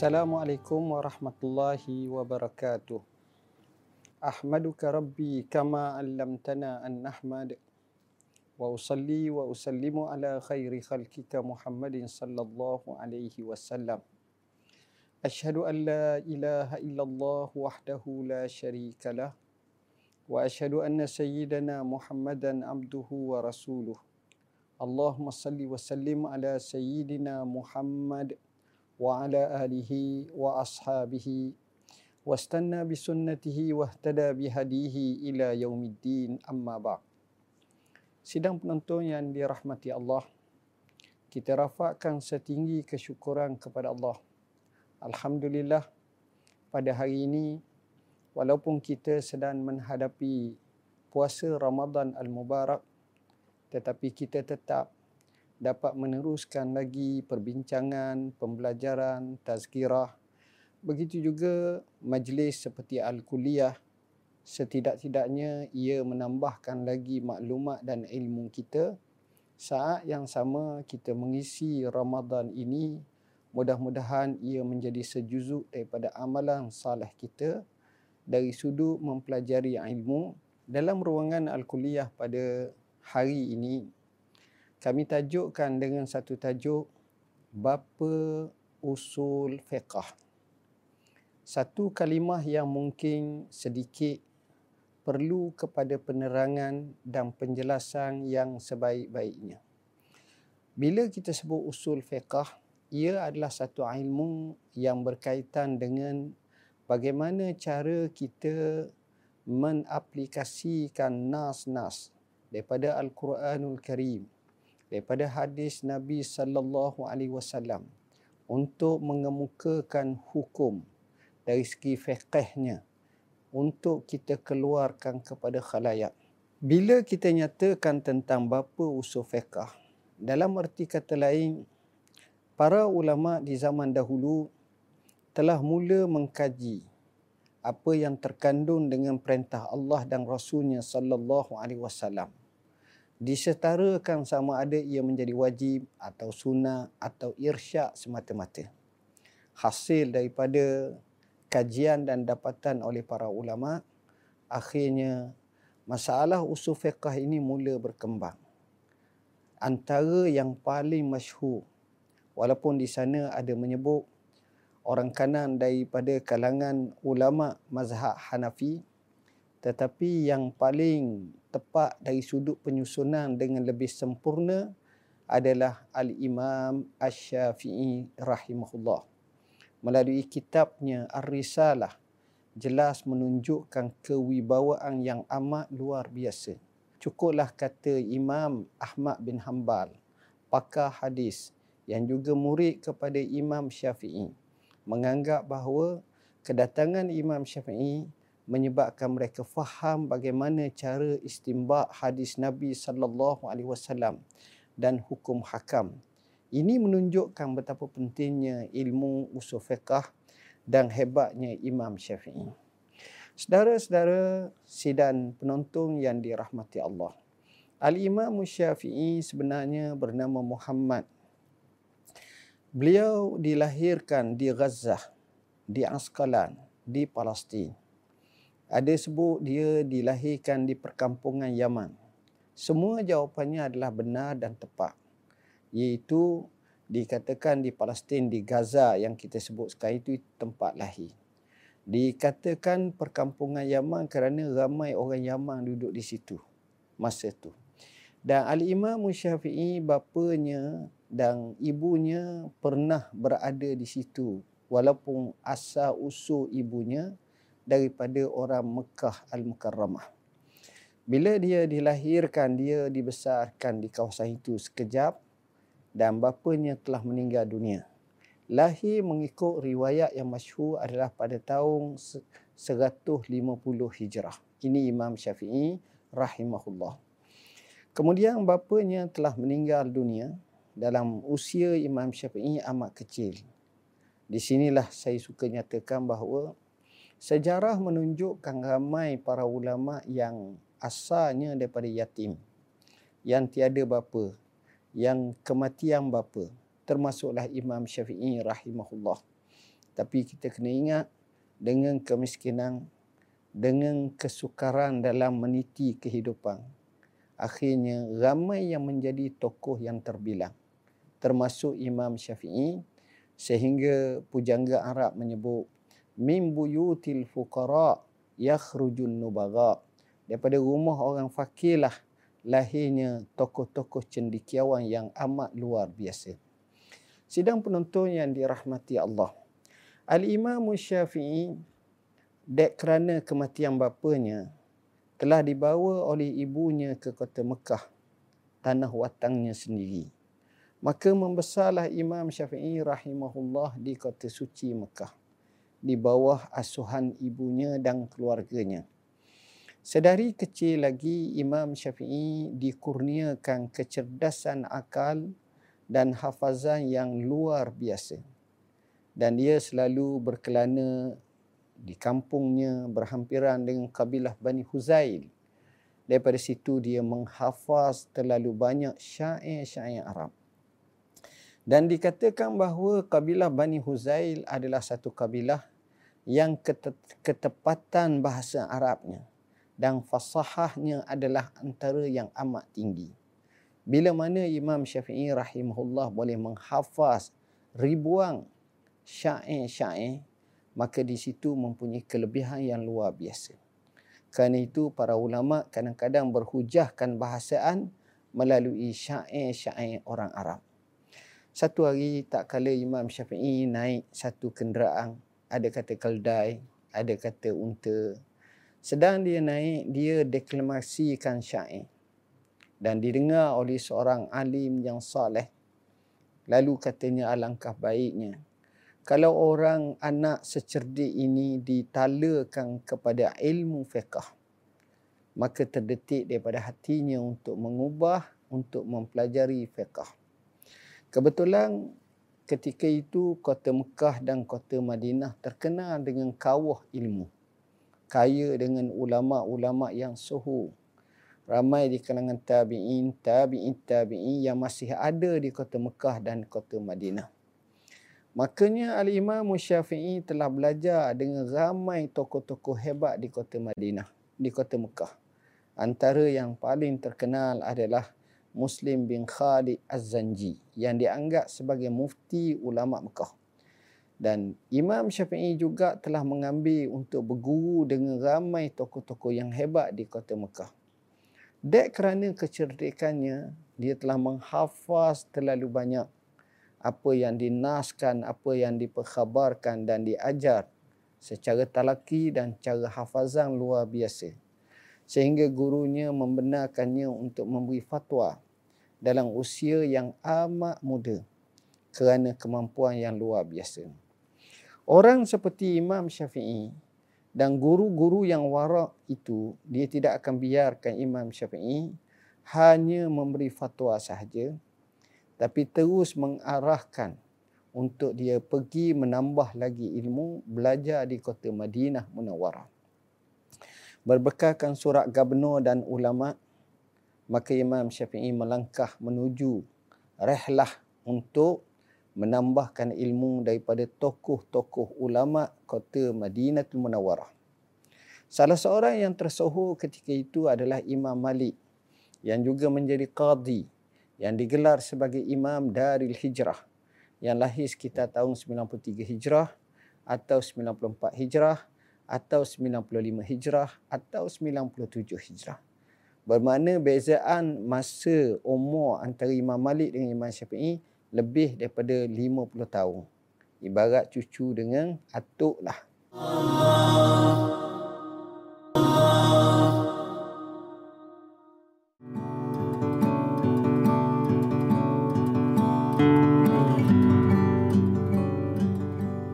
Assalamualaikum warahmatullahi wabarakatuh. Ahmaduka Rabbi kama allamtana an nahmad wa usalli wa usallimu ala khairi khalqika Muhammadin sallallahu alaihi wasallam. Ashhadu an la ilaha illallah wahdahu la syarika lah wa ashhadu anna sayyidana Muhammadan abduhu wa rasuluh. Allahumma salli wa sallim ala sayyidina Muhammad wa ala alihi wa ashabihi واستنى بسنته واهتدى بهديه إلى يوم الدين أما بعد Sidang penonton yang dirahmati Allah, kita rafakkan setinggi kesyukuran kepada Allah. Alhamdulillah, pada hari ini, walaupun kita sedang menghadapi puasa Ramadan Al-Mubarak, tetapi kita tetap dapat meneruskan lagi perbincangan, pembelajaran, tazkirah. Begitu juga majlis seperti Al-Kuliah. Setidak-tidaknya ia menambahkan lagi maklumat dan ilmu kita. Saat yang sama kita mengisi Ramadan ini mudah-mudahan ia menjadi sejuzuk daripada amalan salih kita. Dari sudut mempelajari ilmu dalam ruangan Al-Kuliah pada hari ini kami tajukkan dengan satu tajuk Bapa Usul Fiqah satu kalimah yang mungkin sedikit perlu kepada penerangan dan penjelasan yang sebaik-baiknya. Bila kita sebut usul fiqah, ia adalah satu ilmu yang berkaitan dengan bagaimana cara kita menaplikasikan nas-nas daripada Al-Quranul Karim, daripada hadis Nabi sallallahu alaihi wasallam untuk mengemukakan hukum dari segi fiqhnya untuk kita keluarkan kepada khalayak. Bila kita nyatakan tentang bapa usul fiqh, dalam erti kata lain, para ulama di zaman dahulu telah mula mengkaji apa yang terkandung dengan perintah Allah dan Rasulnya sallallahu alaihi wasallam. Disetarakan sama ada ia menjadi wajib atau sunnah atau irsyad semata-mata. Hasil daripada kajian dan dapatan oleh para ulama akhirnya masalah usul fiqh ini mula berkembang antara yang paling masyhur walaupun di sana ada menyebut orang kanan daripada kalangan ulama mazhab Hanafi tetapi yang paling tepat dari sudut penyusunan dengan lebih sempurna adalah al-Imam Asy-Syafi'i rahimahullah melalui kitabnya Ar-Risalah jelas menunjukkan kewibawaan yang amat luar biasa. Cukuplah kata Imam Ahmad bin Hanbal, pakar hadis yang juga murid kepada Imam Syafi'i, menganggap bahawa kedatangan Imam Syafi'i menyebabkan mereka faham bagaimana cara istimbak hadis Nabi sallallahu alaihi wasallam dan hukum hakam ini menunjukkan betapa pentingnya ilmu usul fiqah dan hebatnya Imam Syafi'i. Saudara-saudara sidang penonton yang dirahmati Allah. Al-Imam Syafi'i sebenarnya bernama Muhammad. Beliau dilahirkan di Gaza, di Asqalan, di Palestin. Ada sebut dia dilahirkan di perkampungan Yaman. Semua jawapannya adalah benar dan tepat iaitu dikatakan di Palestin di Gaza yang kita sebut sekarang itu tempat lahir. Dikatakan perkampungan Yaman kerana ramai orang Yaman duduk di situ masa itu. Dan Al-Imam Syafi'i bapanya dan ibunya pernah berada di situ walaupun asal usul ibunya daripada orang Mekah Al-Mukarramah. Bila dia dilahirkan, dia dibesarkan di kawasan itu sekejap dan bapanya telah meninggal dunia. Lahir mengikut riwayat yang masyhur adalah pada tahun 150 Hijrah. Ini Imam Syafi'i rahimahullah. Kemudian bapanya telah meninggal dunia dalam usia Imam Syafi'i amat kecil. Di sinilah saya suka nyatakan bahawa sejarah menunjukkan ramai para ulama yang asalnya daripada yatim yang tiada bapa yang kematian bapa termasuklah Imam Syafi'i rahimahullah Tapi kita kena ingat dengan kemiskinan, dengan kesukaran dalam meniti kehidupan, akhirnya ramai yang menjadi tokoh yang terbilang. Termasuk Imam Syafi'i sehingga pujangga Arab menyebut min buyutil fuqara yakhrujun nubagha daripada rumah orang fakirlah lahirnya tokoh-tokoh cendekiawan yang amat luar biasa. Sidang penonton yang dirahmati Allah. Al-Imam Syafi'i dek kerana kematian bapanya telah dibawa oleh ibunya ke kota Mekah, tanah watangnya sendiri. Maka membesarlah Imam Syafi'i rahimahullah di kota suci Mekah di bawah asuhan ibunya dan keluarganya. Sedari kecil lagi Imam Syafi'i dikurniakan kecerdasan akal dan hafazan yang luar biasa. Dan dia selalu berkelana di kampungnya berhampiran dengan kabilah Bani Huzail. Daripada situ dia menghafaz terlalu banyak syair-syair Arab. Dan dikatakan bahawa kabilah Bani Huzail adalah satu kabilah yang ketepatan bahasa Arabnya dan fasahahnya adalah antara yang amat tinggi. Bila mana Imam Syafi'i rahimahullah boleh menghafaz ribuan syair-syair, maka di situ mempunyai kelebihan yang luar biasa. Kerana itu para ulama kadang-kadang berhujahkan bahasaan melalui syair-syair orang Arab. Satu hari tak kala Imam Syafi'i naik satu kenderaan, ada kata keldai, ada kata unta, sedang dia naik, dia deklamasikan syair. Dan didengar oleh seorang alim yang saleh. Lalu katanya alangkah baiknya. Kalau orang anak secerdik ini ditalakan kepada ilmu fiqah. Maka terdetik daripada hatinya untuk mengubah, untuk mempelajari fiqah. Kebetulan ketika itu kota Mekah dan kota Madinah terkenal dengan kawah ilmu kaya dengan ulama-ulama yang suhu. Ramai di kalangan tabi'in, tabi'in, tabi'in yang masih ada di kota Mekah dan kota Madinah. Makanya Al-Imam Syafi'i telah belajar dengan ramai tokoh-tokoh hebat di kota Madinah, di kota Mekah. Antara yang paling terkenal adalah Muslim bin Khalid Az-Zanji yang dianggap sebagai mufti ulama Mekah. Dan Imam Syafi'i juga telah mengambil untuk berguru dengan ramai tokoh-tokoh yang hebat di kota Mekah. Dek kerana kecerdikannya, dia telah menghafaz terlalu banyak apa yang dinaskan, apa yang diperkhabarkan dan diajar secara talaki dan cara hafazan luar biasa. Sehingga gurunya membenarkannya untuk memberi fatwa dalam usia yang amat muda kerana kemampuan yang luar biasa. Orang seperti Imam Syafi'i dan guru-guru yang warak itu, dia tidak akan biarkan Imam Syafi'i hanya memberi fatwa sahaja, tapi terus mengarahkan untuk dia pergi menambah lagi ilmu, belajar di kota Madinah Munawwarah. Berbekalkan surat gubernur dan ulama, maka Imam Syafi'i melangkah menuju rehlah untuk menambahkan ilmu daripada tokoh-tokoh ulama kota Madinatul Munawwarah. Salah seorang yang tersohor ketika itu adalah Imam Malik yang juga menjadi qadi yang digelar sebagai imam Daril Hijrah yang lahir sekitar tahun 93 Hijrah atau 94 Hijrah atau 95 Hijrah atau 97 Hijrah. Bermakna bezaan masa umur antara Imam Malik dengan Imam Syafi'i lebih daripada 50 tahun. Ibarat cucu dengan atuk lah.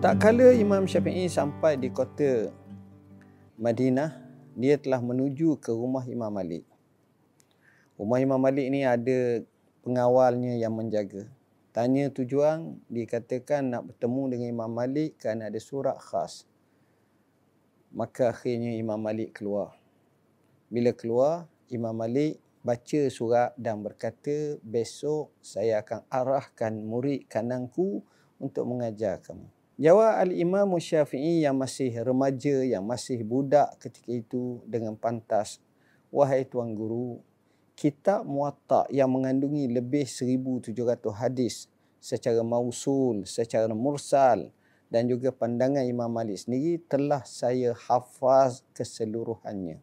Tak kala Imam Syafi'i sampai di kota Madinah, dia telah menuju ke rumah Imam Malik. Rumah Imam Malik ni ada pengawalnya yang menjaga. Tanya tujuan, dikatakan nak bertemu dengan Imam Malik kerana ada surat khas. Maka akhirnya Imam Malik keluar. Bila keluar, Imam Malik baca surat dan berkata, besok saya akan arahkan murid kananku untuk mengajar kamu. Jawab Al-Imam Syafi'i yang masih remaja, yang masih budak ketika itu dengan pantas. Wahai Tuan Guru, kitab muatta yang mengandungi lebih 1700 hadis secara mausul, secara mursal dan juga pandangan Imam Malik sendiri telah saya hafaz keseluruhannya.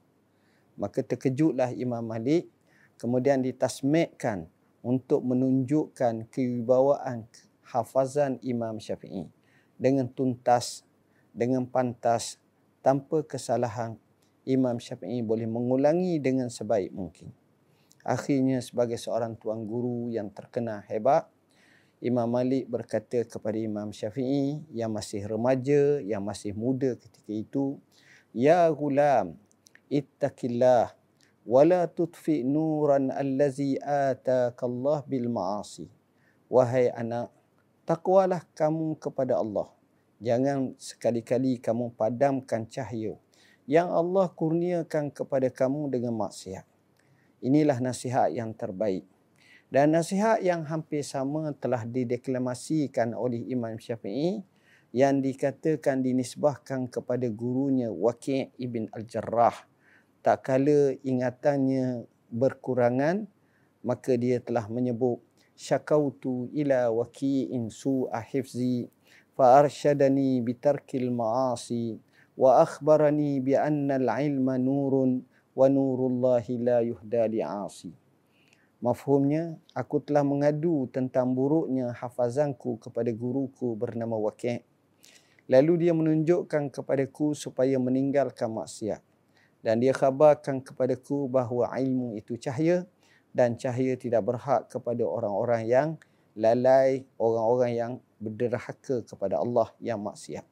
Maka terkejutlah Imam Malik kemudian ditasmikkan untuk menunjukkan kewibawaan hafazan Imam Syafi'i dengan tuntas, dengan pantas, tanpa kesalahan, Imam Syafi'i boleh mengulangi dengan sebaik mungkin. Akhirnya sebagai seorang tuan guru yang terkenal hebat, Imam Malik berkata kepada Imam Syafi'i yang masih remaja, yang masih muda ketika itu, Ya gulam, ittaqillah, wala tutfi nuran allazi atakallah bil ma'asi. Wahai anak, takwalah kamu kepada Allah. Jangan sekali-kali kamu padamkan cahaya yang Allah kurniakan kepada kamu dengan maksiat. Inilah nasihat yang terbaik. Dan nasihat yang hampir sama telah dideklamasikan oleh Imam Syafi'i yang dikatakan dinisbahkan kepada gurunya Waqi' ibn Al-Jarrah. Tak kala ingatannya berkurangan, maka dia telah menyebut syakautu ila waki'in su'a hifzi fa arsyadani bitarkil ma'asi wa akhbarani bi anna al-ilma nurun wa nurullahi la yuhda li'asi Mafhumnya, aku telah mengadu tentang buruknya hafazanku kepada guruku bernama Waqi'. Lalu dia menunjukkan kepadaku supaya meninggalkan maksiat. Dan dia khabarkan kepadaku bahawa ilmu itu cahaya dan cahaya tidak berhak kepada orang-orang yang lalai, orang-orang yang berderhaka kepada Allah yang maksiat.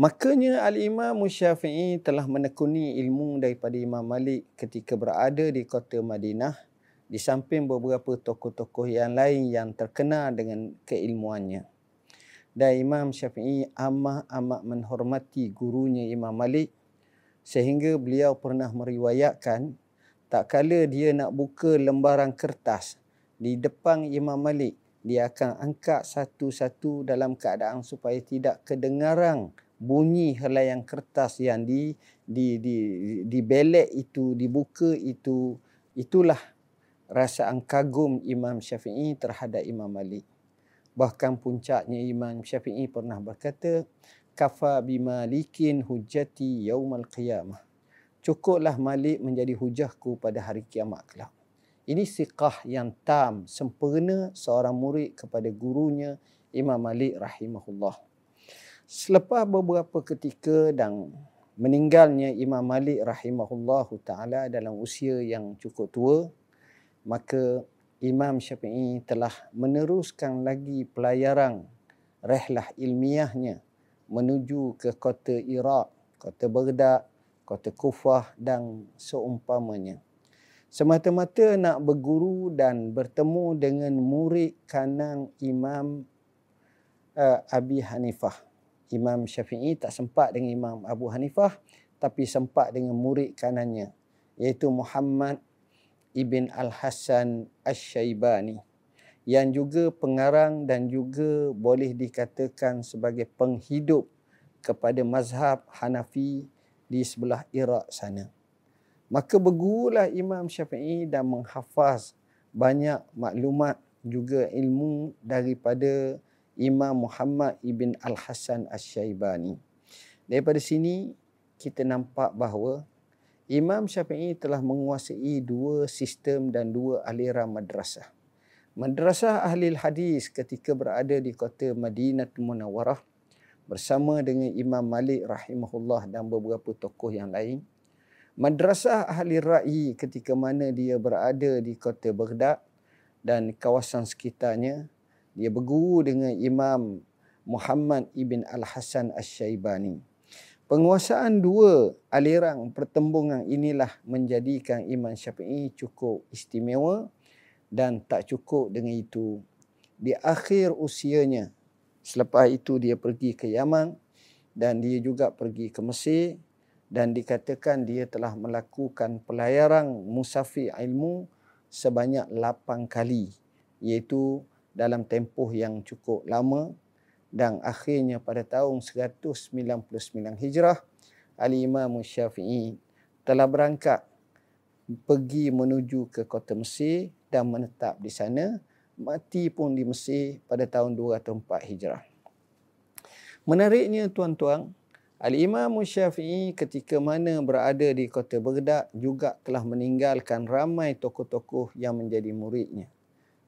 Makanya Al-Imam Syafi'i telah menekuni ilmu daripada Imam Malik ketika berada di kota Madinah di samping beberapa tokoh-tokoh yang lain yang terkenal dengan keilmuannya. Dan Imam Syafi'i amat-amat menghormati gurunya Imam Malik sehingga beliau pernah meriwayatkan tak kala dia nak buka lembaran kertas di depan Imam Malik, dia akan angkat satu-satu dalam keadaan supaya tidak kedengaran bunyi helaian kertas yang di di di di belek itu dibuka itu itulah rasa kagum Imam Syafi'i terhadap Imam Malik. Bahkan puncaknya Imam Syafi'i pernah berkata, kafa bimalikin hujjati yaumal qiyamah cukuplah Malik menjadi hujahku pada hari kiamat kelak. Ini siqah yang tam, sempurna seorang murid kepada gurunya Imam Malik rahimahullah. Selepas beberapa ketika dan meninggalnya Imam Malik rahimahullah taala dalam usia yang cukup tua, maka Imam Syafi'i telah meneruskan lagi pelayaran rehlah ilmiahnya menuju ke kota Iraq, kota Baghdad kota Kufah dan seumpamanya. Semata-mata nak berguru dan bertemu dengan murid kanan Imam uh, Abi Hanifah. Imam Syafi'i tak sempat dengan Imam Abu Hanifah tapi sempat dengan murid kanannya iaitu Muhammad Ibn Al-Hasan Al-Syaibani yang juga pengarang dan juga boleh dikatakan sebagai penghidup kepada mazhab Hanafi di sebelah Iraq sana. Maka bergurulah Imam Syafi'i dan menghafaz banyak maklumat juga ilmu daripada Imam Muhammad ibn Al-Hasan Al-Syaibani. Daripada sini kita nampak bahawa Imam Syafi'i telah menguasai dua sistem dan dua aliran madrasah. Madrasah Ahli Hadis ketika berada di kota Madinah Munawwarah bersama dengan Imam Malik rahimahullah dan beberapa tokoh yang lain. Madrasah Ahli Ra'i ketika mana dia berada di kota Baghdad dan kawasan sekitarnya, dia berguru dengan Imam Muhammad ibn Al-Hasan Al-Syaibani. Penguasaan dua aliran pertembungan inilah menjadikan Imam Syafi'i cukup istimewa dan tak cukup dengan itu. Di akhir usianya, Selepas itu dia pergi ke Yaman dan dia juga pergi ke Mesir dan dikatakan dia telah melakukan pelayaran musafir ilmu sebanyak 8 kali iaitu dalam tempoh yang cukup lama dan akhirnya pada tahun 199 Hijrah Al-Imam Syafi'i telah berangkat pergi menuju ke kota Mesir dan menetap di sana mati pun di Mesir pada tahun 204 Hijrah. Menariknya tuan-tuan, Al-Imam Syafi'i ketika mana berada di kota Baghdad juga telah meninggalkan ramai tokoh-tokoh yang menjadi muridnya.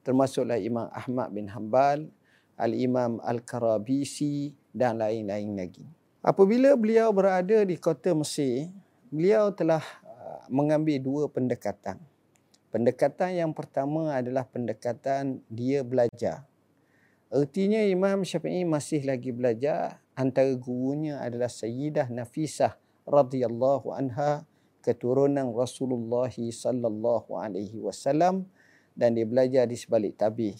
Termasuklah Imam Ahmad bin Hanbal, Al-Imam Al-Karabisi dan lain-lain lagi. Apabila beliau berada di kota Mesir, beliau telah uh, mengambil dua pendekatan. Pendekatan yang pertama adalah pendekatan dia belajar. Artinya Imam Syafi'i masih lagi belajar. Antara gurunya adalah Sayyidah Nafisah radhiyallahu anha keturunan Rasulullah sallallahu alaihi wasallam dan dia belajar di sebalik tabih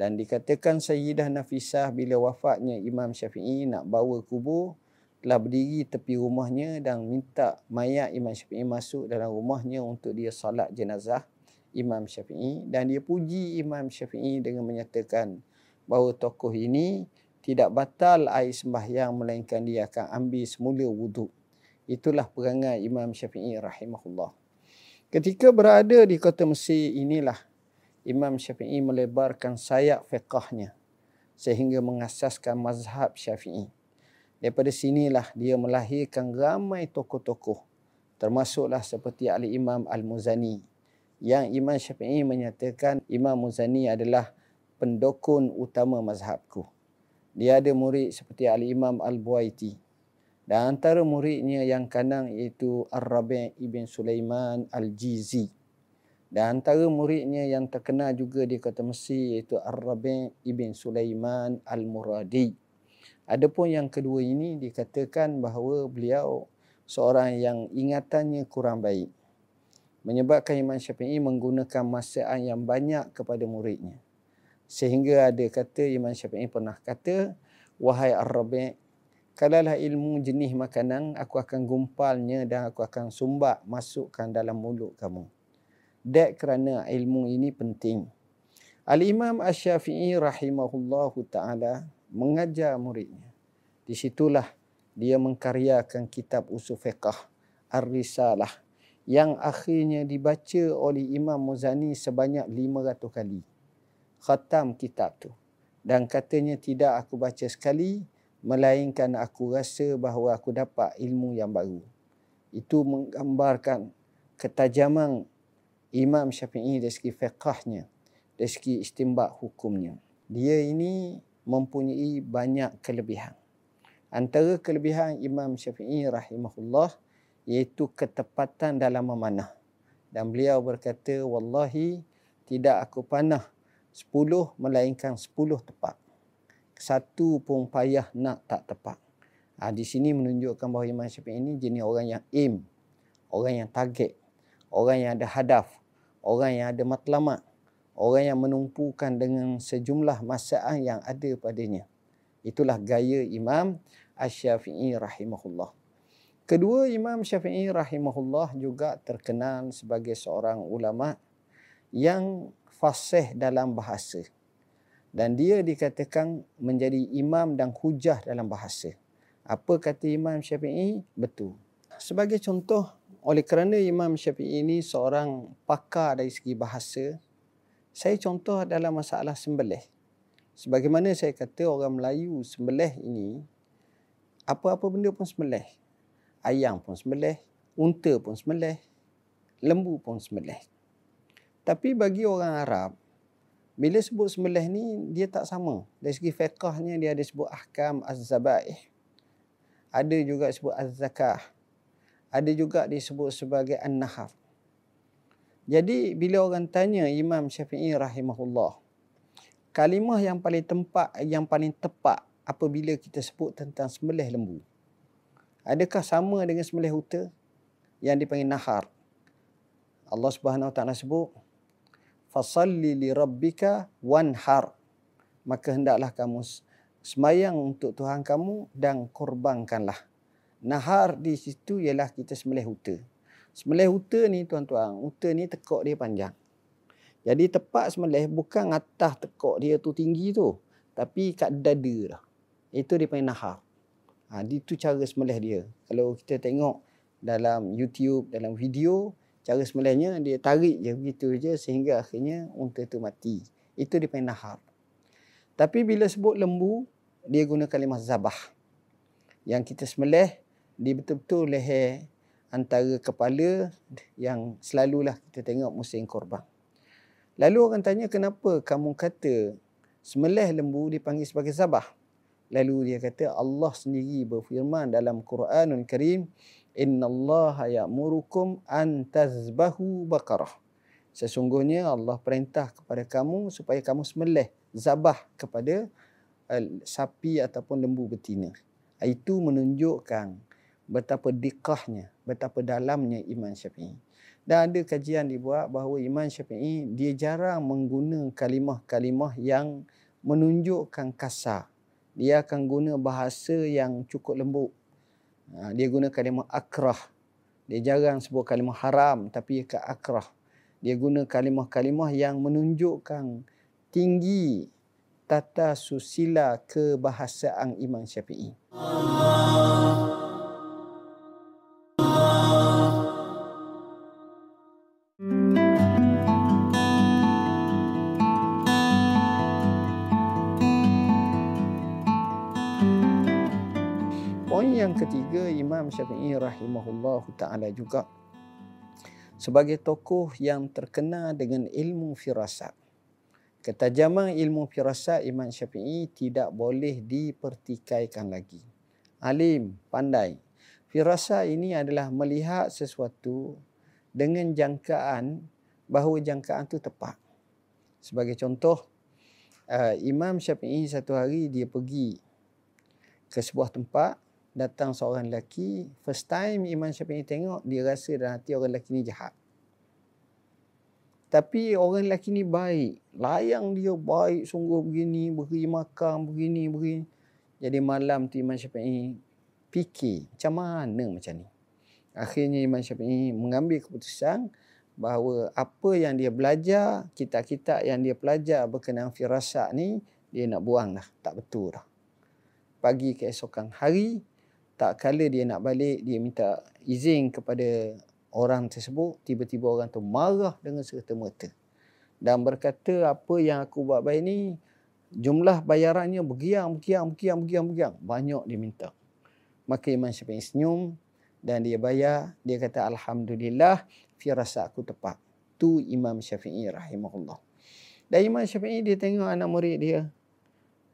dan dikatakan Sayyidah Nafisah bila wafatnya Imam Syafi'i nak bawa kubur telah berdiri tepi rumahnya dan minta mayat Imam Syafi'i masuk dalam rumahnya untuk dia salat jenazah Imam Syafi'i dan dia puji Imam Syafi'i dengan menyatakan bahawa tokoh ini tidak batal air sembahyang melainkan dia akan ambil semula wuduk. Itulah perangai Imam Syafi'i rahimahullah. Ketika berada di kota Mesir inilah Imam Syafi'i melebarkan sayap fiqahnya sehingga mengasaskan mazhab Syafi'i. Daripada sinilah dia melahirkan ramai tokoh-tokoh termasuklah seperti Ali Imam Al-Muzani yang Imam Syafi'i menyatakan Imam Muzani adalah pendukun utama mazhabku. Dia ada murid seperti Ali Imam Al-Buaiti. Dan antara muridnya yang kanan iaitu Ar-Rabi' Ibn Sulaiman Al-Jizi. Dan antara muridnya yang terkenal juga di kota Mesir iaitu Ar-Rabi' Ibn Sulaiman Al-Muradi. Adapun yang kedua ini dikatakan bahawa beliau seorang yang ingatannya kurang baik. Menyebabkan Imam Syafi'i menggunakan masa yang banyak kepada muridnya. Sehingga ada kata Imam Syafi'i pernah kata, Wahai Ar-Rabi' kalaulah ilmu jenis makanan, aku akan gumpalnya dan aku akan sumbat masukkan dalam mulut kamu. Dek kerana ilmu ini penting. Al-Imam Ash-Syafi'i rahimahullahu ta'ala mengajar muridnya. Di situlah dia mengkaryakan kitab usul fiqah Ar-Risalah yang akhirnya dibaca oleh Imam Muzani sebanyak 500 kali. Khatam kitab tu. Dan katanya tidak aku baca sekali melainkan aku rasa bahawa aku dapat ilmu yang baru. Itu menggambarkan ketajaman Imam Syafi'i dari segi fiqahnya, dari segi istimbak hukumnya. Dia ini mempunyai banyak kelebihan. Antara kelebihan Imam Syafi'i rahimahullah iaitu ketepatan dalam memanah. Dan beliau berkata, Wallahi tidak aku panah sepuluh melainkan sepuluh tepat. Satu pun payah nak tak tepat. Ha, di sini menunjukkan bahawa Imam Syafi'i ini jenis orang yang aim. Orang yang target. Orang yang ada hadaf orang yang ada matlamat, orang yang menumpukan dengan sejumlah masalah yang ada padanya. Itulah gaya Imam Ash-Syafi'i rahimahullah. Kedua Imam Syafi'i rahimahullah juga terkenal sebagai seorang ulama yang fasih dalam bahasa. Dan dia dikatakan menjadi imam dan hujah dalam bahasa. Apa kata Imam Syafi'i? Betul. Sebagai contoh, oleh kerana Imam Syafi'i ini seorang pakar dari segi bahasa, saya contoh dalam masalah sembelih. Sebagaimana saya kata orang Melayu sembelih ini, apa-apa benda pun sembelih. Ayam pun sembelih, unta pun sembelih, lembu pun sembelih. Tapi bagi orang Arab, bila sebut sembelih ni dia tak sama. Dari segi fiqahnya dia ada sebut ahkam az-zabaih. Ada juga sebut az-zakah ada juga disebut sebagai an-nahar. Jadi bila orang tanya Imam Syafi'i rahimahullah, kalimah yang paling tempat yang paling tepat apabila kita sebut tentang sembelih lembu. Adakah sama dengan sembelih unta yang dipanggil nahar? Allah Subhanahu Wa Taala sebut fasalli li rabbika wanhar. Maka hendaklah kamu semayang untuk Tuhan kamu dan korbankanlah Nahar di situ ialah kita sembelih huta. Sembelih huta ni tuan-tuan, huta ni tekok dia panjang. Jadi tepat sembelih bukan atas tekok dia tu tinggi tu. Tapi kat dada lah. Itu dia panggil nahar. Ha, itu cara sembelih dia. Kalau kita tengok dalam YouTube, dalam video, cara sembelihnya dia tarik je begitu je sehingga akhirnya unta itu mati. Itu dia panggil nahar. Tapi bila sebut lembu, dia guna kalimah zabah. Yang kita sembelih, dia betul-betul leher antara kepala yang selalulah kita tengok musim korban. Lalu orang tanya kenapa kamu kata sembelih lembu dipanggil sebagai zabah? Lalu dia kata Allah sendiri berfirman dalam Quranul Karim, "Inna Allah ya'murukum an tazbahu baqarah." Sesungguhnya Allah perintah kepada kamu supaya kamu sembelih zabah kepada uh, sapi ataupun lembu betina. Itu menunjukkan betapa dikahnya, betapa dalamnya iman Syafi'i. Dan ada kajian dibuat bahawa iman Syafi'i dia jarang menggunakan kalimah-kalimah yang menunjukkan kasar dia akan guna bahasa yang cukup lembut. Ha, dia guna kalimah akrah. Dia jarang sebut kalimah haram tapi ke akrah. Dia guna kalimah-kalimah yang menunjukkan tinggi tata susila kebahasaan Imam Syafi'i. Allah. Yang ketiga Imam Syafi'i rahimahullah taala juga sebagai tokoh yang terkenal dengan ilmu firasat. Ketajaman ilmu firasat Imam Syafi'i tidak boleh dipertikaikan lagi. Alim, pandai. Firasat ini adalah melihat sesuatu dengan jangkaan bahawa jangkaan itu tepat. Sebagai contoh, uh, Imam Syafi'i satu hari dia pergi ke sebuah tempat datang seorang lelaki, first time Imam Syafi'i tengok, dia rasa dalam hati orang lelaki ni jahat. Tapi orang lelaki ni baik. Layang dia baik sungguh begini, beri makan begini, begini. Jadi malam tu Imam Syafi'i fikir macam mana macam ni. Akhirnya Imam Syafi'i mengambil keputusan bahawa apa yang dia belajar, kitab-kitab yang dia belajar berkenaan firasat ni, dia nak buang dah. Tak betul dah. Pagi keesokan hari, tak kala dia nak balik dia minta izin kepada orang tersebut tiba-tiba orang tu marah dengan serta-merta. Dan berkata apa yang aku buat baik ni jumlah bayarannya bergiang bergiang bergiang bergiang bergiang. Banyak dia minta. Maka Imam Syafi'i senyum dan dia bayar. Dia kata alhamdulillah firasat aku tepat. Tu Imam Syafi'i rahimahullah. Dan Imam Syafi'i dia tengok anak murid dia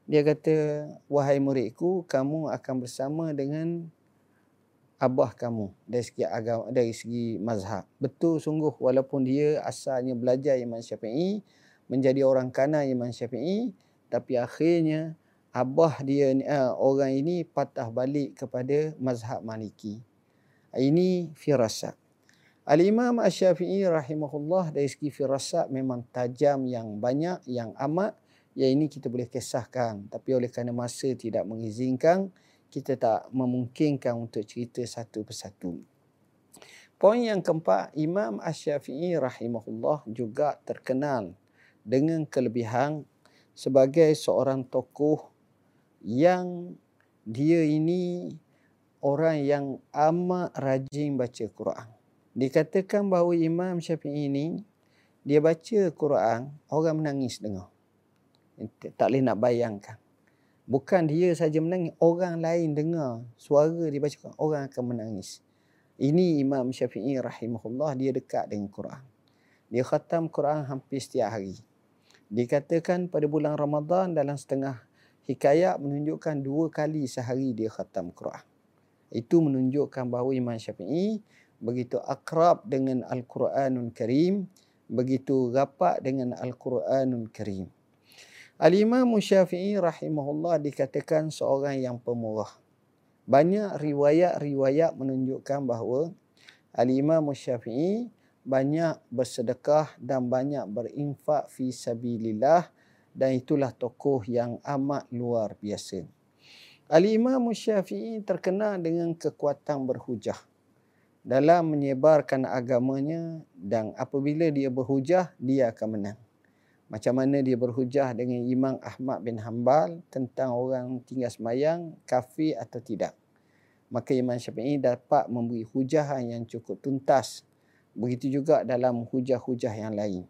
dia kata, wahai muridku, kamu akan bersama dengan abah kamu dari segi agama, dari segi mazhab. Betul sungguh walaupun dia asalnya belajar Imam Syafi'i, menjadi orang kanan Imam Syafi'i, tapi akhirnya abah dia uh, orang ini patah balik kepada mazhab Maliki. Ini firasat. Al-Imam Asy-Syafi'i rahimahullah dari segi firasat memang tajam yang banyak, yang amat yang ini kita boleh kisahkan tapi oleh kerana masa tidak mengizinkan kita tak memungkinkan untuk cerita satu persatu. Poin yang keempat, Imam Ash-Syafi'i rahimahullah juga terkenal dengan kelebihan sebagai seorang tokoh yang dia ini orang yang amat rajin baca Quran. Dikatakan bahawa Imam Syafi'i ini dia baca Quran, orang menangis dengar tak boleh nak bayangkan. Bukan dia saja menangis, orang lain dengar suara dia baca orang akan menangis. Ini Imam Syafi'i rahimahullah, dia dekat dengan Quran. Dia khatam Quran hampir setiap hari. Dikatakan pada bulan Ramadan dalam setengah hikayat menunjukkan dua kali sehari dia khatam Quran. Itu menunjukkan bahawa Imam Syafi'i begitu akrab dengan Al-Quranul Karim, begitu rapat dengan Al-Quranul Karim. Al-Imam Syafi'i rahimahullah dikatakan seorang yang pemurah. Banyak riwayat-riwayat menunjukkan bahawa Al-Imam Syafi'i banyak bersedekah dan banyak berinfak fi sabilillah dan itulah tokoh yang amat luar biasa. Al-Imam Syafi'i terkenal dengan kekuatan berhujah dalam menyebarkan agamanya dan apabila dia berhujah dia akan menang Macam mana dia berhujah dengan Imam Ahmad bin Hanbal tentang orang tinggal semayang, kafir atau tidak. Maka Imam Syafi'i dapat memberi hujah yang cukup tuntas. Begitu juga dalam hujah-hujah yang lain.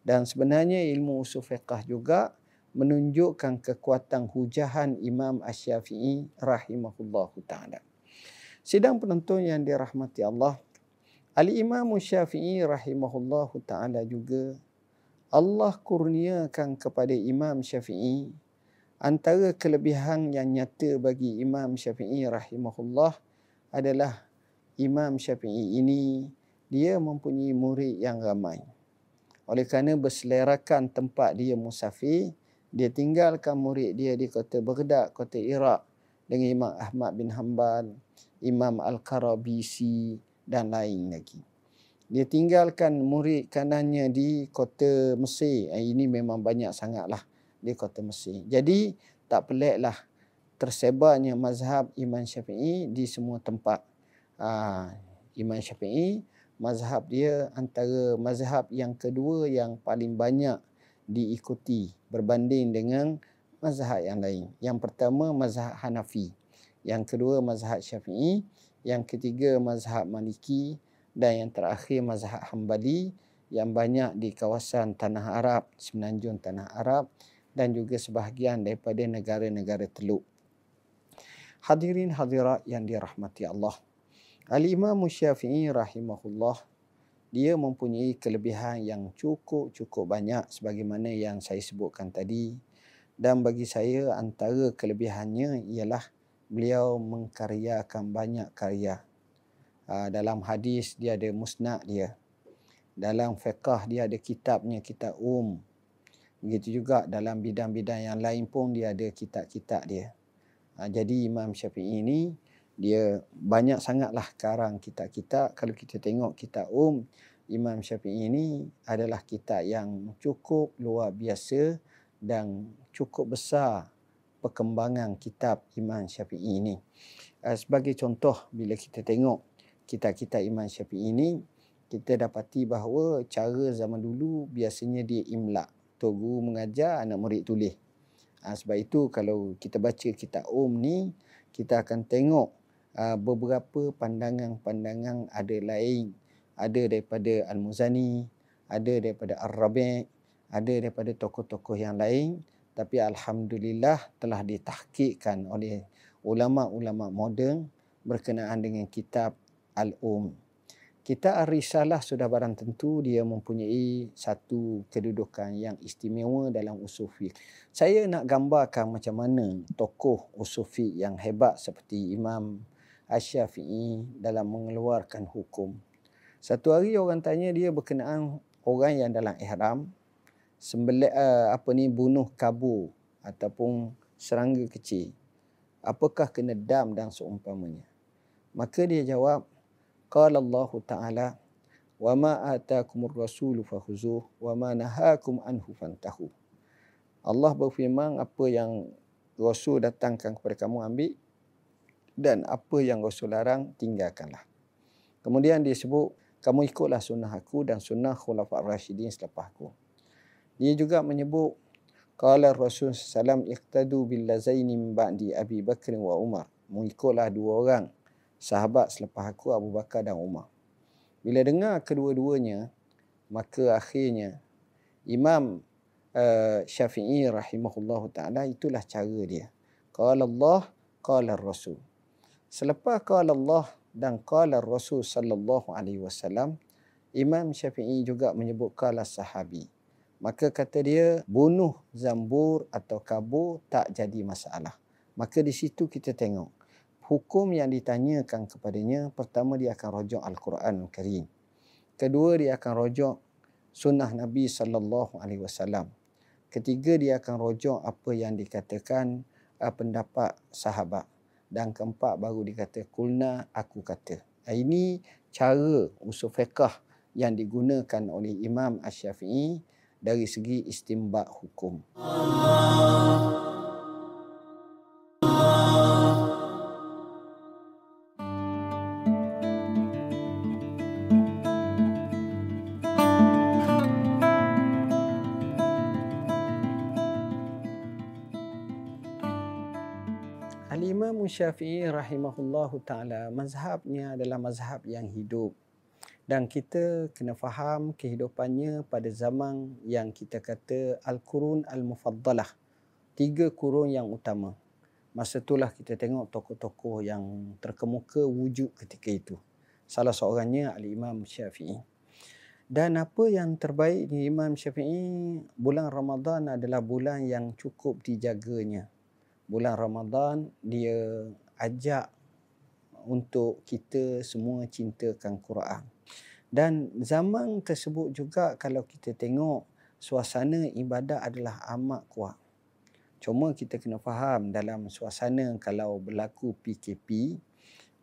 Dan sebenarnya ilmu usul fiqah juga menunjukkan kekuatan hujahan Imam Asy-Syafi'i rahimahullahu taala. Sidang penonton yang dirahmati Allah, Ali Imam Syafi'i rahimahullahu taala juga Allah kurniakan kepada Imam Syafi'i antara kelebihan yang nyata bagi Imam Syafi'i rahimahullah adalah Imam Syafi'i ini dia mempunyai murid yang ramai. Oleh kerana berselerakan tempat dia musafir, dia tinggalkan murid dia di kota Baghdad, kota Iraq dengan Imam Ahmad bin Hanbal, Imam Al-Karabisi dan lain lagi dia tinggalkan murid kanannya di kota Mesir. Eh, ini memang banyak sangatlah di kota Mesir. Jadi tak peliklah tersebarnya mazhab Imam Syafi'i di semua tempat. Ha, Imam Syafi'i mazhab dia antara mazhab yang kedua yang paling banyak diikuti berbanding dengan mazhab yang lain. Yang pertama mazhab Hanafi. Yang kedua mazhab Syafi'i. Yang ketiga mazhab Maliki dan yang terakhir mazhab Hambali yang banyak di kawasan tanah Arab, semenanjung tanah Arab dan juga sebahagian daripada negara-negara Teluk. Hadirin hadirat yang dirahmati Allah. Al-Imam Syafi'i rahimahullah dia mempunyai kelebihan yang cukup-cukup banyak sebagaimana yang saya sebutkan tadi dan bagi saya antara kelebihannya ialah beliau mengkaryakan banyak karya dalam hadis dia ada musnad dia. Dalam fiqah dia ada kitabnya, kitab um. Begitu juga dalam bidang-bidang yang lain pun dia ada kitab-kitab dia. Ha, jadi Imam Syafi'i ini dia banyak sangatlah karang kitab-kitab. Kalau kita tengok kitab um, Imam Syafi'i ini adalah kitab yang cukup luar biasa dan cukup besar perkembangan kitab Imam Syafi'i ini. Uh, sebagai contoh bila kita tengok kitab-kitab Imam Syafi'i ini kita dapati bahawa cara zaman dulu biasanya dia imla. Tok guru mengajar, anak murid tulis. Ha, sebab itu kalau kita baca kitab Om ni, kita akan tengok uh, beberapa pandangan-pandangan ada lain. Ada daripada Al-Muzani, ada daripada Ar-Rabi', ada daripada tokoh-tokoh yang lain. Tapi Alhamdulillah telah ditahkikkan oleh ulama-ulama moden berkenaan dengan kitab al-um. Kita Ar-Risalah sudah barang tentu dia mempunyai satu kedudukan yang istimewa dalam usul fiqh. Saya nak gambarkan macam mana tokoh usul fiqh yang hebat seperti Imam Asy-Syafi'i dalam mengeluarkan hukum. Satu hari orang tanya dia berkenaan orang yang dalam ihram sembelih uh, apa ni bunuh kabur ataupun serangga kecil. Apakah kena dam dan seumpamanya? Maka dia jawab, Ta'ala wa ma atakumur rasulu fakhuzuh wa ma nahakum anhu fantahu. Allah berfirman apa yang Rasul datangkan kepada kamu ambil dan apa yang Rasul larang tinggalkanlah. Kemudian dia sebut kamu ikutlah sunnah aku dan sunnah khulafah rasyidin selepas aku. Dia juga menyebut qala Rasul sallam iqtadu bil lazaini min ba'di Abi Bakr wa Umar. Mengikutlah dua orang sahabat selepas aku Abu Bakar dan Umar. Bila dengar kedua-duanya, maka akhirnya Imam uh, Syafi'i rahimahullah ta'ala itulah cara dia. Qala Allah, qala Rasul. Selepas qala Allah dan qala Rasul sallallahu alaihi wasallam, Imam Syafi'i juga menyebut qala sahabi. Maka kata dia, bunuh zambur atau kabur tak jadi masalah. Maka di situ kita tengok hukum yang ditanyakan kepadanya pertama dia akan rujuk al-Quran Al-Karim. Kedua dia akan rujuk sunnah Nabi sallallahu alaihi wasallam. Ketiga dia akan rujuk apa yang dikatakan uh, pendapat sahabat dan keempat baru dikata kulna aku kata. Ini cara usul fiqh yang digunakan oleh Imam Asy-Syafi'i dari segi istimba hukum. Allah. Al-Imam Syafi'i rahimahullahu taala mazhabnya adalah mazhab yang hidup dan kita kena faham kehidupannya pada zaman yang kita kata Al-Qurun Al-Mufaddalah. Tiga kurun yang utama. Masa itulah kita tengok tokoh-tokoh yang terkemuka wujud ketika itu. Salah seorangnya Al-Imam Syafi'i. Dan apa yang terbaik di Imam Syafi'i, bulan Ramadan adalah bulan yang cukup dijaganya bulan Ramadan dia ajak untuk kita semua cintakan Quran. Dan zaman tersebut juga kalau kita tengok suasana ibadat adalah amat kuat. Cuma kita kena faham dalam suasana kalau berlaku PKP,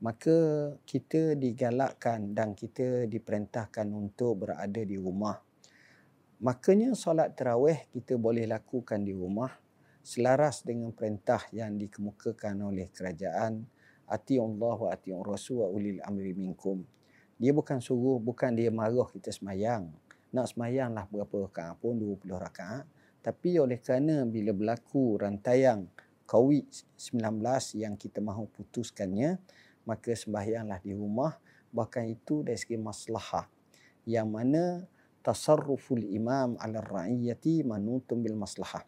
maka kita digalakkan dan kita diperintahkan untuk berada di rumah. Makanya solat terawih kita boleh lakukan di rumah selaras dengan perintah yang dikemukakan oleh kerajaan ati Allah wa ati Rasul wa ulil amri minkum. Dia bukan suruh, bukan dia marah kita semayang. Nak semayanglah berapa rakaat pun, 20 rakaat. Tapi oleh kerana bila berlaku rantaian COVID-19 yang kita mahu putuskannya, maka sembahyanglah di rumah. Bahkan itu dari segi maslahah. Yang mana tasarruful imam ala ra'iyyati manutum bil maslahah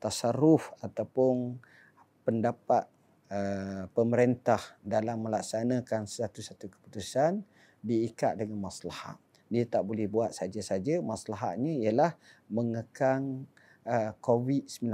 tasarruf ataupun pendapat uh, pemerintah dalam melaksanakan satu-satu keputusan diikat dengan maslahat. Dia tak boleh buat saja-saja. Maslahatnya ialah mengekang uh, COVID-19.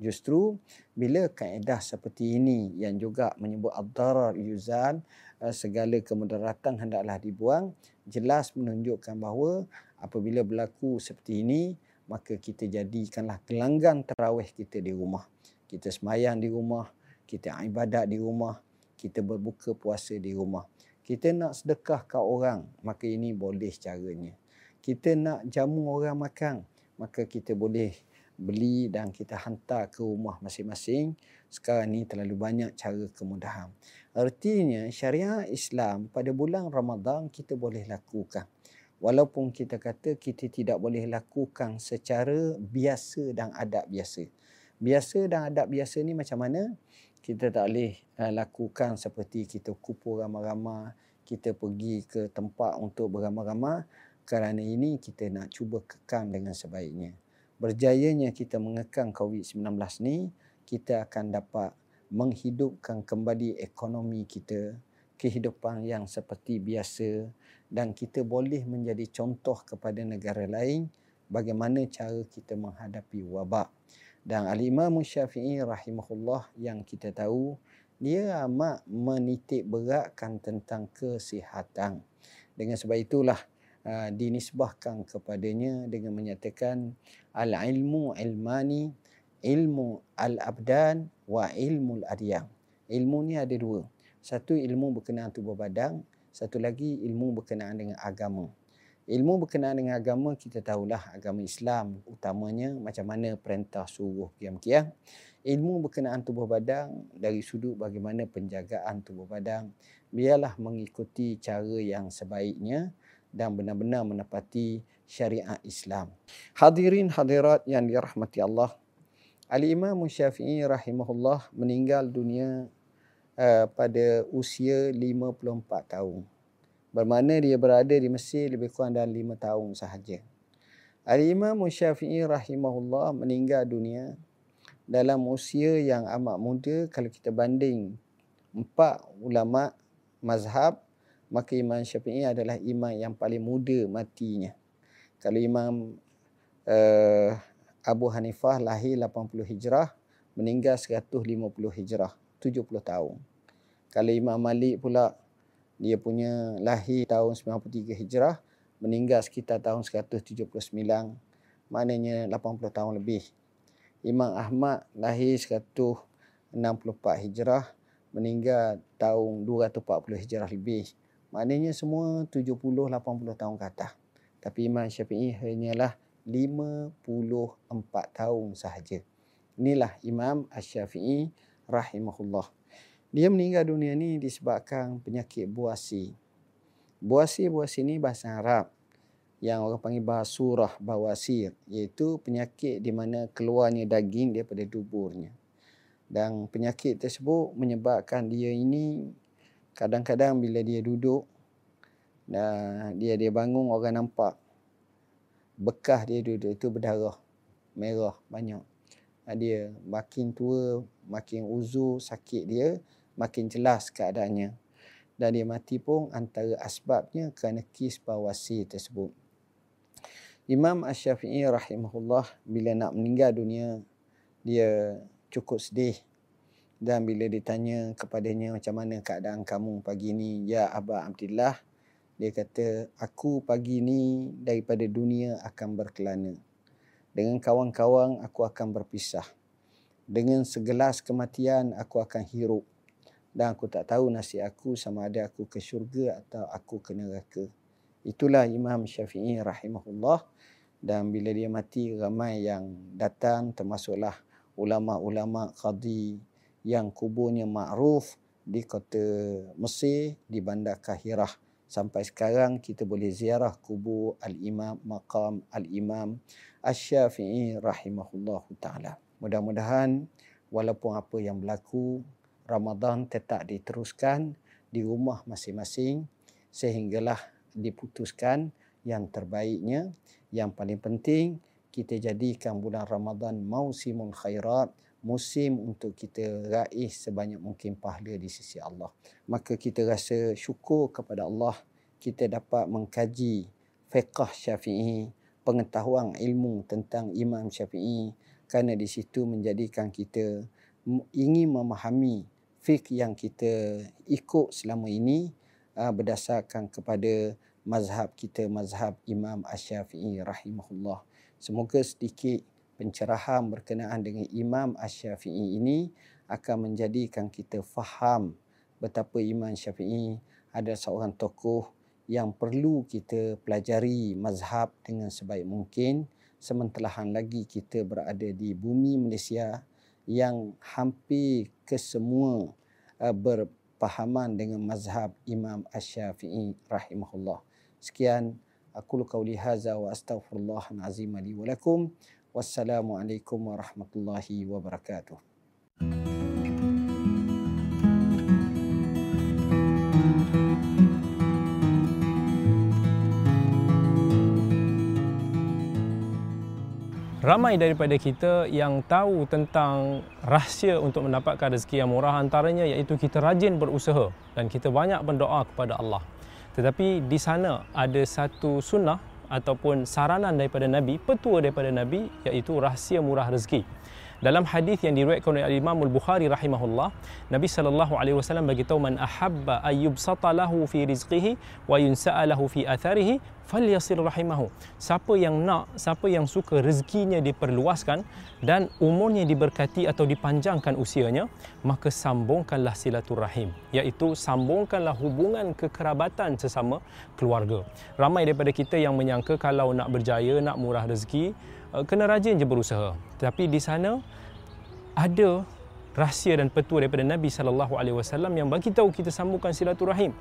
Justru bila kaedah seperti ini yang juga menyebut ad-darar yuzal uh, segala kemudaratan hendaklah dibuang jelas menunjukkan bahawa apabila berlaku seperti ini maka kita jadikanlah gelanggang terawih kita di rumah. Kita semayang di rumah, kita ibadat di rumah, kita berbuka puasa di rumah. Kita nak sedekah ke orang, maka ini boleh caranya. Kita nak jamu orang makan, maka kita boleh beli dan kita hantar ke rumah masing-masing. Sekarang ni terlalu banyak cara kemudahan. Artinya syariat Islam pada bulan Ramadan kita boleh lakukan walaupun kita kata kita tidak boleh lakukan secara biasa dan adab biasa. Biasa dan adab biasa ni macam mana? Kita tak boleh uh, lakukan seperti kita kumpul ramai-ramai, kita pergi ke tempat untuk beramai-ramai kerana ini kita nak cuba kekang dengan sebaiknya. Berjayanya kita mengekang COVID-19 ni, kita akan dapat menghidupkan kembali ekonomi kita, kehidupan yang seperti biasa dan kita boleh menjadi contoh kepada negara lain bagaimana cara kita menghadapi wabak. Dan Al-Imam Syafi'i rahimahullah yang kita tahu dia amat menitik beratkan tentang kesihatan. Dengan sebab itulah uh, dinisbahkan kepadanya dengan menyatakan al-ilmu ilmani ilmu al-abdan wa ilmu al-adyam. Ilmu ni ada dua. Satu ilmu berkenaan tubuh badan, satu lagi ilmu berkenaan dengan agama. Ilmu berkenaan dengan agama kita tahulah agama Islam utamanya macam mana perintah suruh kiam-kiam. Ilmu berkenaan tubuh badan dari sudut bagaimana penjagaan tubuh badan biarlah mengikuti cara yang sebaiknya dan benar-benar menepati syariat Islam. Hadirin hadirat yang dirahmati Allah. Al-Imam Syafi'i rahimahullah meninggal dunia uh, pada usia 54 tahun. Bermakna dia berada di Mesir lebih kurang dalam 5 tahun sahaja. Al-Imam Syafi'i rahimahullah meninggal dunia dalam usia yang amat muda kalau kita banding empat ulama mazhab maka Imam Syafi'i adalah imam yang paling muda matinya. Kalau Imam uh, Abu Hanifah lahir 80 Hijrah meninggal 150 Hijrah 70 tahun. Kalau Imam Malik pula dia punya lahir tahun 93 Hijrah, meninggal sekitar tahun 179, maknanya 80 tahun lebih. Imam Ahmad lahir 164 Hijrah, meninggal tahun 240 Hijrah lebih. Maknanya semua 70-80 tahun ke atas. Tapi Imam Syafi'i hanyalah 54 tahun sahaja. Inilah Imam Ash-Syafi'i rahimahullah. Dia meninggal dunia ni disebabkan penyakit buasi. Buasi-buasi ni bahasa Arab yang orang panggil basurah bawasir iaitu penyakit di mana keluarnya daging daripada duburnya. dan penyakit tersebut menyebabkan dia ini kadang-kadang bila dia duduk dan dia dia bangun orang nampak bekas dia duduk itu berdarah merah banyak dia makin tua makin uzur sakit dia makin jelas keadaannya. Dan dia mati pun antara asbabnya kerana kis bawasi tersebut. Imam Ash-Syafi'i rahimahullah bila nak meninggal dunia dia cukup sedih. Dan bila ditanya kepadanya macam mana keadaan kamu pagi ni? Ya Aba Abdullah dia kata aku pagi ni daripada dunia akan berkelana. Dengan kawan-kawan aku akan berpisah dengan segelas kematian aku akan hirup dan aku tak tahu nasib aku sama ada aku ke syurga atau aku ke neraka. Itulah Imam Syafi'i rahimahullah dan bila dia mati ramai yang datang termasuklah ulama-ulama qadi yang kuburnya ma'ruf di kota Mesir di bandar Kahirah. Sampai sekarang kita boleh ziarah kubur Al-Imam Maqam Al-Imam Asy-Syafi'i rahimahullah taala. Mudah-mudahan walaupun apa yang berlaku Ramadan tetap diteruskan di rumah masing-masing sehinggalah diputuskan yang terbaiknya. Yang paling penting kita jadikan bulan Ramadan mausimun khairat musim untuk kita raih sebanyak mungkin pahala di sisi Allah. Maka kita rasa syukur kepada Allah kita dapat mengkaji fiqh Syafi'i pengetahuan ilmu tentang Imam Syafi'i kerana di situ menjadikan kita ingin memahami fik yang kita ikut selama ini uh, berdasarkan kepada mazhab kita mazhab Imam Asy-Syafi'i rahimahullah. Semoga sedikit pencerahan berkenaan dengan Imam Asy-Syafi'i ini akan menjadikan kita faham betapa Imam Syafi'i ada seorang tokoh yang perlu kita pelajari mazhab dengan sebaik mungkin sementara lagi kita berada di bumi Malaysia yang hampir kesemua uh, berpahaman dengan mazhab Imam Ash-Syafi'i rahimahullah. Sekian aku qauli hadza wa astaghfirullahal azim li wa lakum. Wassalamualaikum warahmatullahi wabarakatuh. Ramai daripada kita yang tahu tentang rahsia untuk mendapatkan rezeki yang murah antaranya iaitu kita rajin berusaha dan kita banyak berdoa kepada Allah. Tetapi di sana ada satu sunnah ataupun saranan daripada Nabi, petua daripada Nabi iaitu rahsia murah rezeki. Dalam hadis yang diriwayatkan oleh Imam Al-Bukhari rahimahullah, Nabi sallallahu alaihi wasallam bagi tahu man ahabba ayyub satalahu fi rizqihi wa yunsa'alahu fi atharihi falyasir rahimahu. Siapa yang nak, siapa yang suka rezekinya diperluaskan dan umurnya diberkati atau dipanjangkan usianya, maka sambungkanlah silaturahim, iaitu sambungkanlah hubungan kekerabatan sesama keluarga. Ramai daripada kita yang menyangka kalau nak berjaya, nak murah rezeki, kena rajin je berusaha. Tapi di sana ada rahsia dan petua daripada Nabi sallallahu alaihi wasallam yang bagi tahu kita sambungkan silaturahim.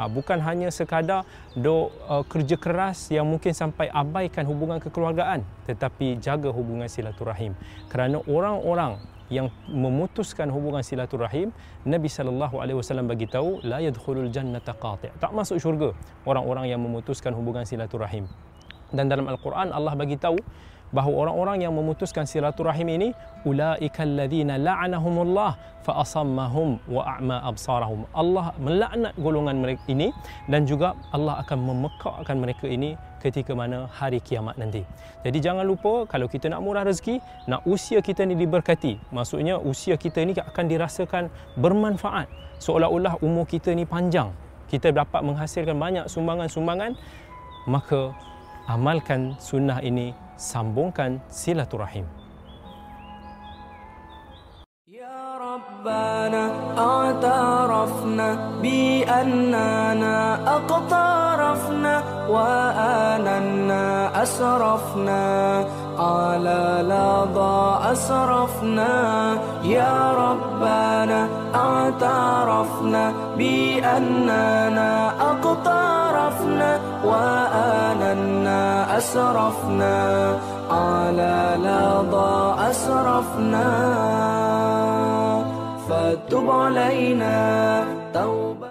Ha, bukan hanya sekadar do uh, kerja keras yang mungkin sampai abaikan hubungan kekeluargaan tetapi jaga hubungan silaturahim. Kerana orang-orang yang memutuskan hubungan silaturahim Nabi sallallahu alaihi wasallam bagi tahu la yadkhulul jannata qati' tak masuk syurga orang-orang yang memutuskan hubungan silaturahim dan dalam al-Quran Allah bagi tahu bahawa orang-orang yang memutuskan silaturahim ini ulaikal ladzina la'anahumullah fa asammahum wa a'ma absarahum Allah melaknat golongan mereka ini dan juga Allah akan memekakkan mereka ini ketika mana hari kiamat nanti. Jadi jangan lupa kalau kita nak murah rezeki, nak usia kita ni diberkati. Maksudnya usia kita ni akan dirasakan bermanfaat. Seolah-olah umur kita ni panjang. Kita dapat menghasilkan banyak sumbangan-sumbangan maka amalkan sunnah ini sambungkan silaturahim. ربنا اعترفنا بأننا أقترفنا وآننا أسرفنا على لظى أسرفنا يا ربنا اعترفنا بأننا أقترفنا وآننا أسرفنا على لظى أسرفنا فتب علينا. توبة.